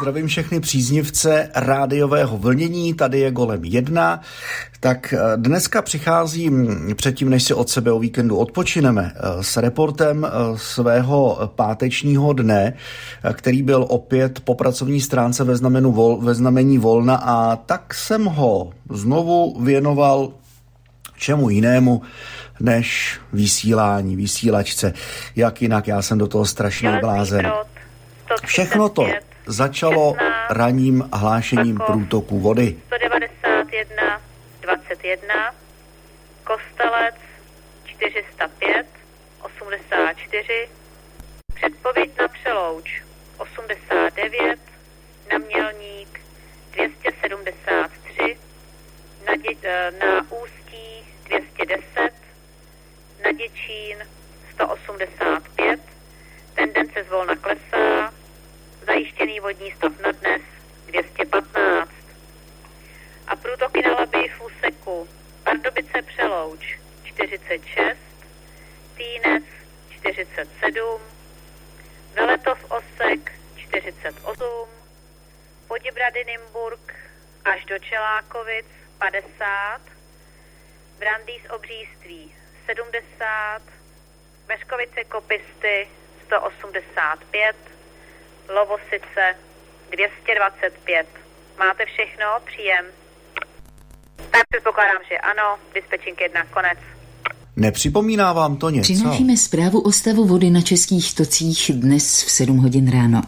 zdravím všechny příznivce rádiového vlnění, tady je Golem 1. Tak eh, dneska přicházím předtím, než si od sebe o víkendu odpočineme, eh, s reportem eh, svého pátečního dne, který byl opět po pracovní stránce ve, znamenu vol, ve znamení volna a tak jsem ho znovu věnoval čemu jinému než vysílání, vysílačce. Jak jinak, já jsem do toho strašně blázen. Všechno to začalo raním hlášením průtoku vody. 191, 21, Kostelec 405, 84, předpověď na Přelouč 89, na Mělník 273, na, dě, eh, na Ústí 210, na Děčín 185, tendence zvolna klesá, zajištěný vodní stav na dnes 215. A průtoky na Labii v úseku Pardubice Přelouč 46, Týnec 47, Veletov Osek 48, Poděbrady Nymburk až do Čelákovic 50, Brandýs Obříství 70, Meškovice Kopisty 185, Lovosice 225. Máte všechno? Příjem. Tak předpokládám, že ano. Dispečink jedna, konec. Nepřipomíná vám to něco? Přinášíme zprávu o stavu vody na českých tocích dnes v 7 hodin ráno.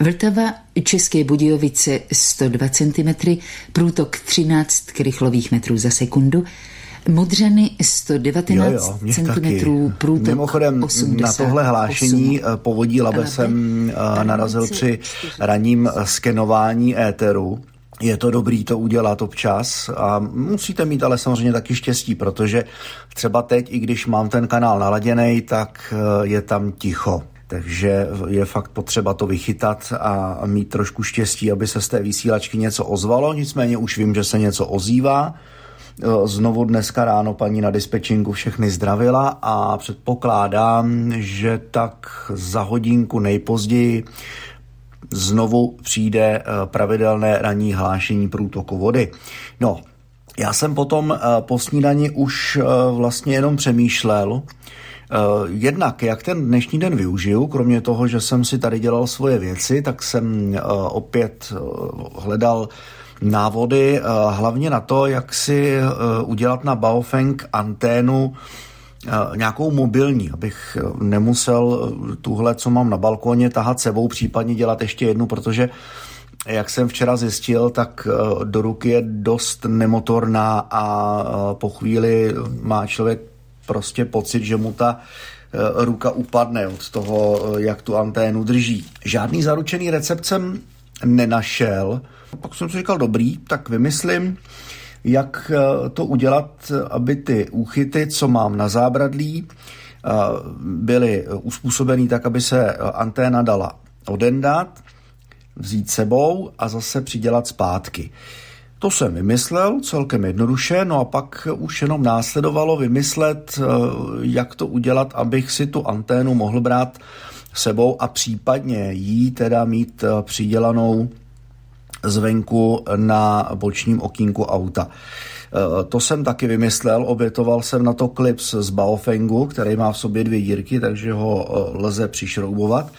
Vltava, České Budějovice 102 cm, průtok 13 krychlových metrů za sekundu, Modřany 119 cm, průtok Mimochodem 80, na tohle hlášení 8. Eh, povodí Labe jsem eh, narazil při raním skenování éteru. Je to dobrý to udělat občas a musíte mít ale samozřejmě taky štěstí, protože třeba teď, i když mám ten kanál naladěný, tak eh, je tam ticho. Takže je fakt potřeba to vychytat a mít trošku štěstí, aby se z té vysílačky něco ozvalo. Nicméně už vím, že se něco ozývá. Znovu dneska ráno paní na dispečinku všechny zdravila a předpokládám, že tak za hodinku nejpozději znovu přijde eh, pravidelné ranní hlášení průtoku vody. No, já jsem potom eh, po snídani už eh, vlastně jenom přemýšlel, Jednak, jak ten dnešní den využiju, kromě toho, že jsem si tady dělal svoje věci, tak jsem opět hledal návody, hlavně na to, jak si udělat na Baofeng anténu nějakou mobilní, abych nemusel tuhle, co mám na balkoně, tahat sebou, případně dělat ještě jednu, protože jak jsem včera zjistil, tak do ruky je dost nemotorná a po chvíli má člověk prostě pocit, že mu ta ruka upadne od toho, jak tu anténu drží. Žádný zaručený recept jsem nenašel. Pak jsem si říkal, dobrý, tak vymyslím, jak eh, to udělat, aby ty úchyty, co mám na zábradlí, eh, byly uspůsobený tak, aby se anténa dala odendat, vzít sebou a zase přidělat zpátky. To jsem vymyslel celkem jednoduše, no a pak už jenom následovalo vymyslet, eh, jak to udělat, abych si tu anténu mohl brát sebou a případně jí teda mít přidělanou zvenku na bočním okýnku auta. E, to jsem taky vymyslel, obětoval jsem na to klips z Baofengu, který má v sobě dvě dírky, takže ho lze přišroubovat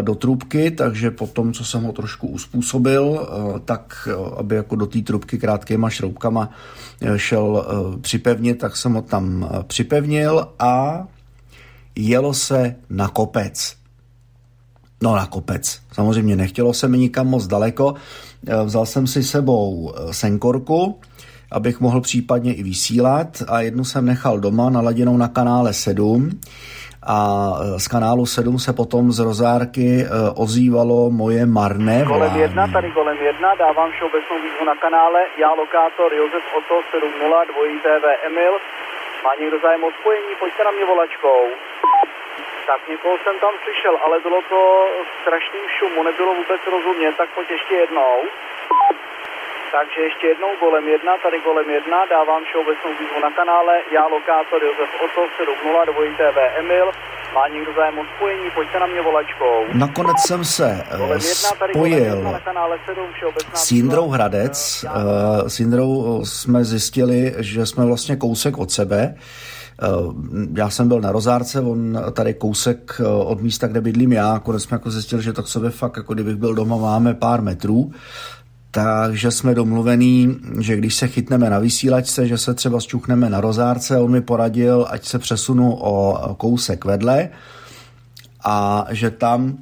do trubky, takže potom, co jsem ho trošku uspůsobil, tak aby jako do té trubky krátkýma šroubkama šel připevnit, tak jsem ho tam připevnil a jelo se na kopec. No na kopec. Samozřejmě nechtělo se mi nikam moc daleko. Eh, vzal jsem si sebou eh, senkorku, abych mohl případně i vysílat a jednu jsem nechal doma naladěnou na kanále 7 a eh, z kanálu 7 se potom z rozárky ozývalo moje marné volání. Golem 1, tady Golem 1, dávám všeobecnou výzvu na kanále, já lokátor Josef Oto 70 2 TV Emil, má někdo zájem o spojení, pojďte na mě volačkou. Tak někoho jsem tam slyšel, ale bylo to strašný šumu, nebylo vůbec rozumět, tak pojď ještě jednou. Takže ještě jednou golem 1, tady golem 1, dávám všeobecnou výzvu na kanále, já lokátor Josef Oto 70 TV Emil, má někdo zájem o spojení, pojďte na mě volačkou. Nakonec jsem se uh, spojil s Jindrou Hradec. Uh, s Jindrou jsme zjistili, že jsme vlastně kousek od sebe. Já jsem byl na Rozárce, on tady kousek od místa, kde bydlím já, konec jsme jako zjistil, že to k sobě fakt, jako kdybych byl doma, máme pár metrů. Takže jsme domluvení, že když se chytneme na vysílačce, že se třeba zčuchneme na rozárce, on mi poradil, ať se přesunu o kousek vedle a že tam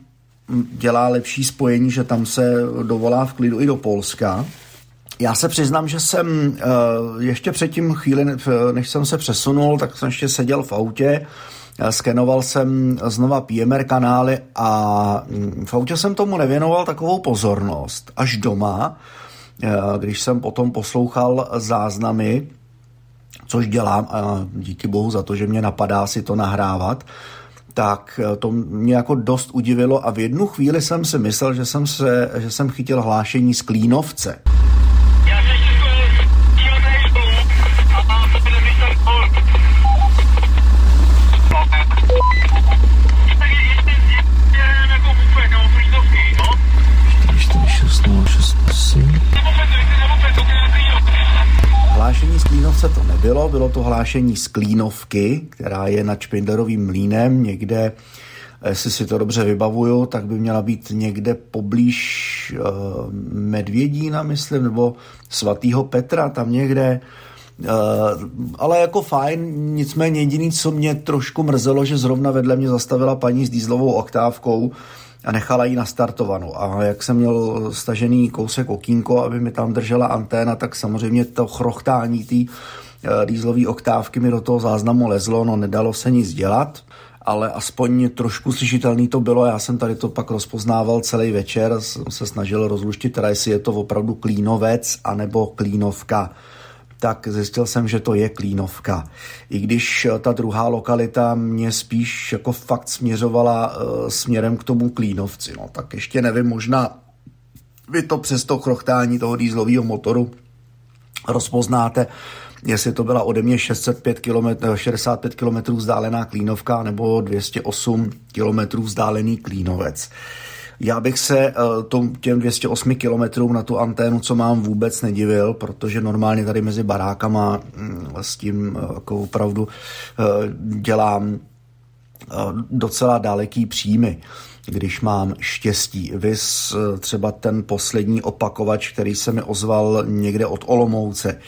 dělá lepší spojení, že tam se dovolá v klidu i do Polska. Já se přiznám, že jsem eh, ještě předtím chvíli, než jsem se přesunul, tak jsem ještě seděl v autě Skenoval jsem znova PMR kanály a mm, v autě jsem tomu nevěnoval takovou pozornost. Až doma, eh, když jsem potom poslouchal záznamy, což dělám a díky bohu za to, že mě napadá si to nahrávat, tak eh, to mě jako dost udivilo a v jednu chvíli jsem si myslel, že jsem, se, že jsem chytil hlášení z Klínovce. Hlášení z Klínovce to nebylo, bylo to hlášení z Klínovky, která je nad Špindlerovým mlínem někde, jestli si to dobře vybavuju, tak by měla být někde poblíž uh, Medvědína, myslím, nebo svatýho Petra, tam někde. Uh, ale jako fajn, nicméně jediný, co mě trošku mrzelo, že zrovna vedle mě zastavila paní s dýzlovou oktávkou, a nechala ji nastartovanou. A jak jsem měl stažený kousek okýnko, aby mi tam držela anténa, tak samozřejmě to chrochtání té eh, dýzlové oktávky mi do toho záznamu lezlo, no nedalo se nic dělat, ale aspoň trošku slyšitelný to bylo. Já jsem tady to pak rozpoznával celý večer, jsem se snažil rozluštit, teda jestli je to opravdu klínovec anebo klínovka tak zjistil jsem, že to je Klínovka. I když eh, ta druhá lokalita mě spíš jako fakt směřovala uh, směrem k tomu Klínovci. No, tak ještě nevím, možná vy to přes to chrochtání toho dýzlového motoru rozpoznáte, jestli to byla ode mě 605 km, 65 km vzdálená Klínovka nebo 208 km vzdálený Klínovec. Já bych se eh, tom, těm 208 kilometrům na tu anténu, co mám, vůbec nedivil, protože normálně tady mezi barákama mm, s tím eh, jako opravdu eh, dělám docela daleký příjmy když mám štěstí. Vys třeba ten poslední opakovač, který se mi ozval někde od Olomouce.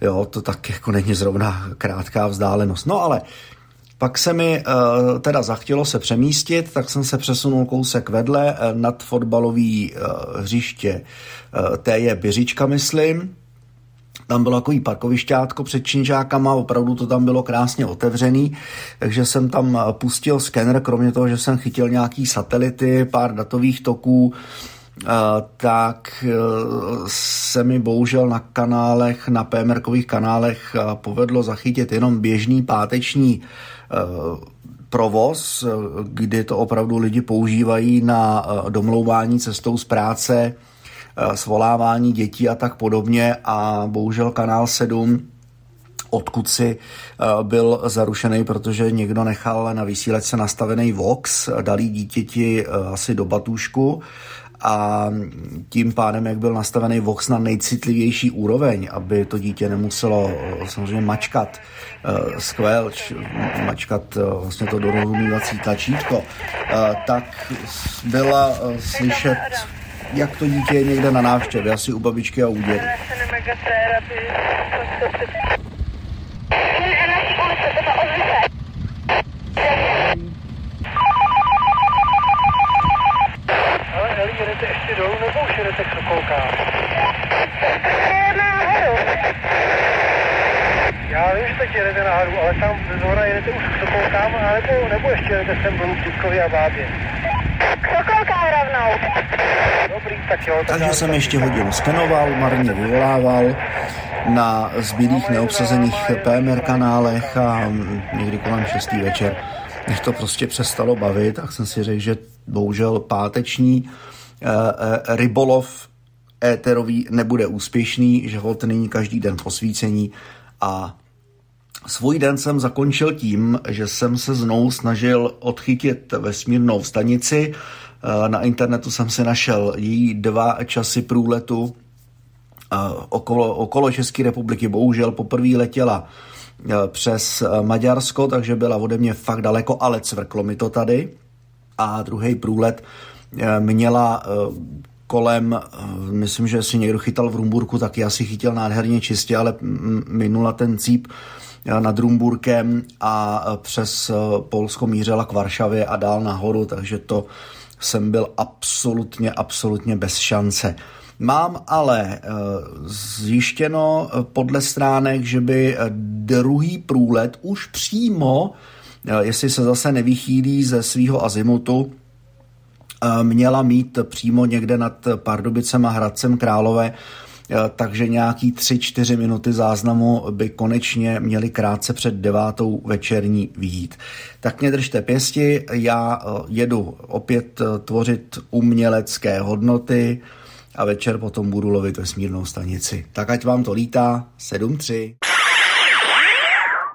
Jo, to tak jako není zrovna krátká vzdálenost. No ale pak se mi uh, teda zachtělo se přemístit, tak jsem se přesunul kousek vedle uh, nad fotbalový uh, hřiště uh, té je Běžička, myslím. Tam bylo takový parkovišťátko před činžákama, opravdu to tam bylo krásně otevřený, takže jsem tam pustil skener, kromě toho, že jsem chytil nějaký satelity, pár datových toků, tak se mi bohužel na kanálech, na PMR kanálech povedlo zachytit jenom běžný páteční Eh, provoz, eh, kdy to opravdu lidi používají na eh, domlouvání cestou z práce, svolávání dětí a tak podobně. A bohužel kanál 7 odkud si byl zarušený, protože někdo nechal na vysílačce nastavený Vox, dali dítěti asi do batušku a tím pádem, jak byl nastavený Vox na nejcitlivější úroveň, aby to dítě nemuselo eh, samozřejmě mačkat uh, squelch, mačkat uh, vlastně to dorozumívací tlačítko, uh, tak byla uh, slyšet jak to dítě je někde na návštěvě, asi u babičky a u dědy. jedete ještě dolů nebo už jedete k Sokolkám? Já vím, že teď jedete nahoru, ale tam ze zhora jedete už k Sokolkám, nebo, nebo ještě jedete sem dolů k Tutkovi a Bábě? K Sokolkám rovnou. Dobrý, tak jo. Tak Takže jsem ještě hodinu skenoval, marně vyvolával na zbylých neobsazených PMR kanálech a někdy kolem 6. večer, než to prostě přestalo bavit, tak jsem si řekl, že bohužel páteční Eh, eh, rybolov éterový nebude úspěšný, že hod není každý den posvícení a Svůj den jsem zakončil tím, že jsem se znovu snažil odchytit vesmírnou stanici. Na internetu jsem si našel její dva časy průletu okolo, okolo České republiky. Bohužel poprvé letěla přes Maďarsko, takže byla ode mě fakt daleko, ale cvrklo mi to tady. A druhý průlet měla kolem, myslím, že si někdo chytal v Rumburku, tak já si chytil nádherně čistě, ale minula ten cíp nad Rumburkem a přes Polsko mířila k Varšavě a dál nahoru, takže to jsem byl absolutně, absolutně bez šance. Mám ale zjištěno podle stránek, že by druhý průlet už přímo, jestli se zase nevychýlí ze svého azimutu, měla mít přímo někde nad Pardubicem a Hradcem Králové, takže nějaký 3-4 minuty záznamu by konečně měli krátce před devátou večerní výjít. Tak mě držte pěsti, já jedu opět tvořit umělecké hodnoty a večer potom budu lovit vesmírnou stanici. Tak ať vám to lítá, 7-3.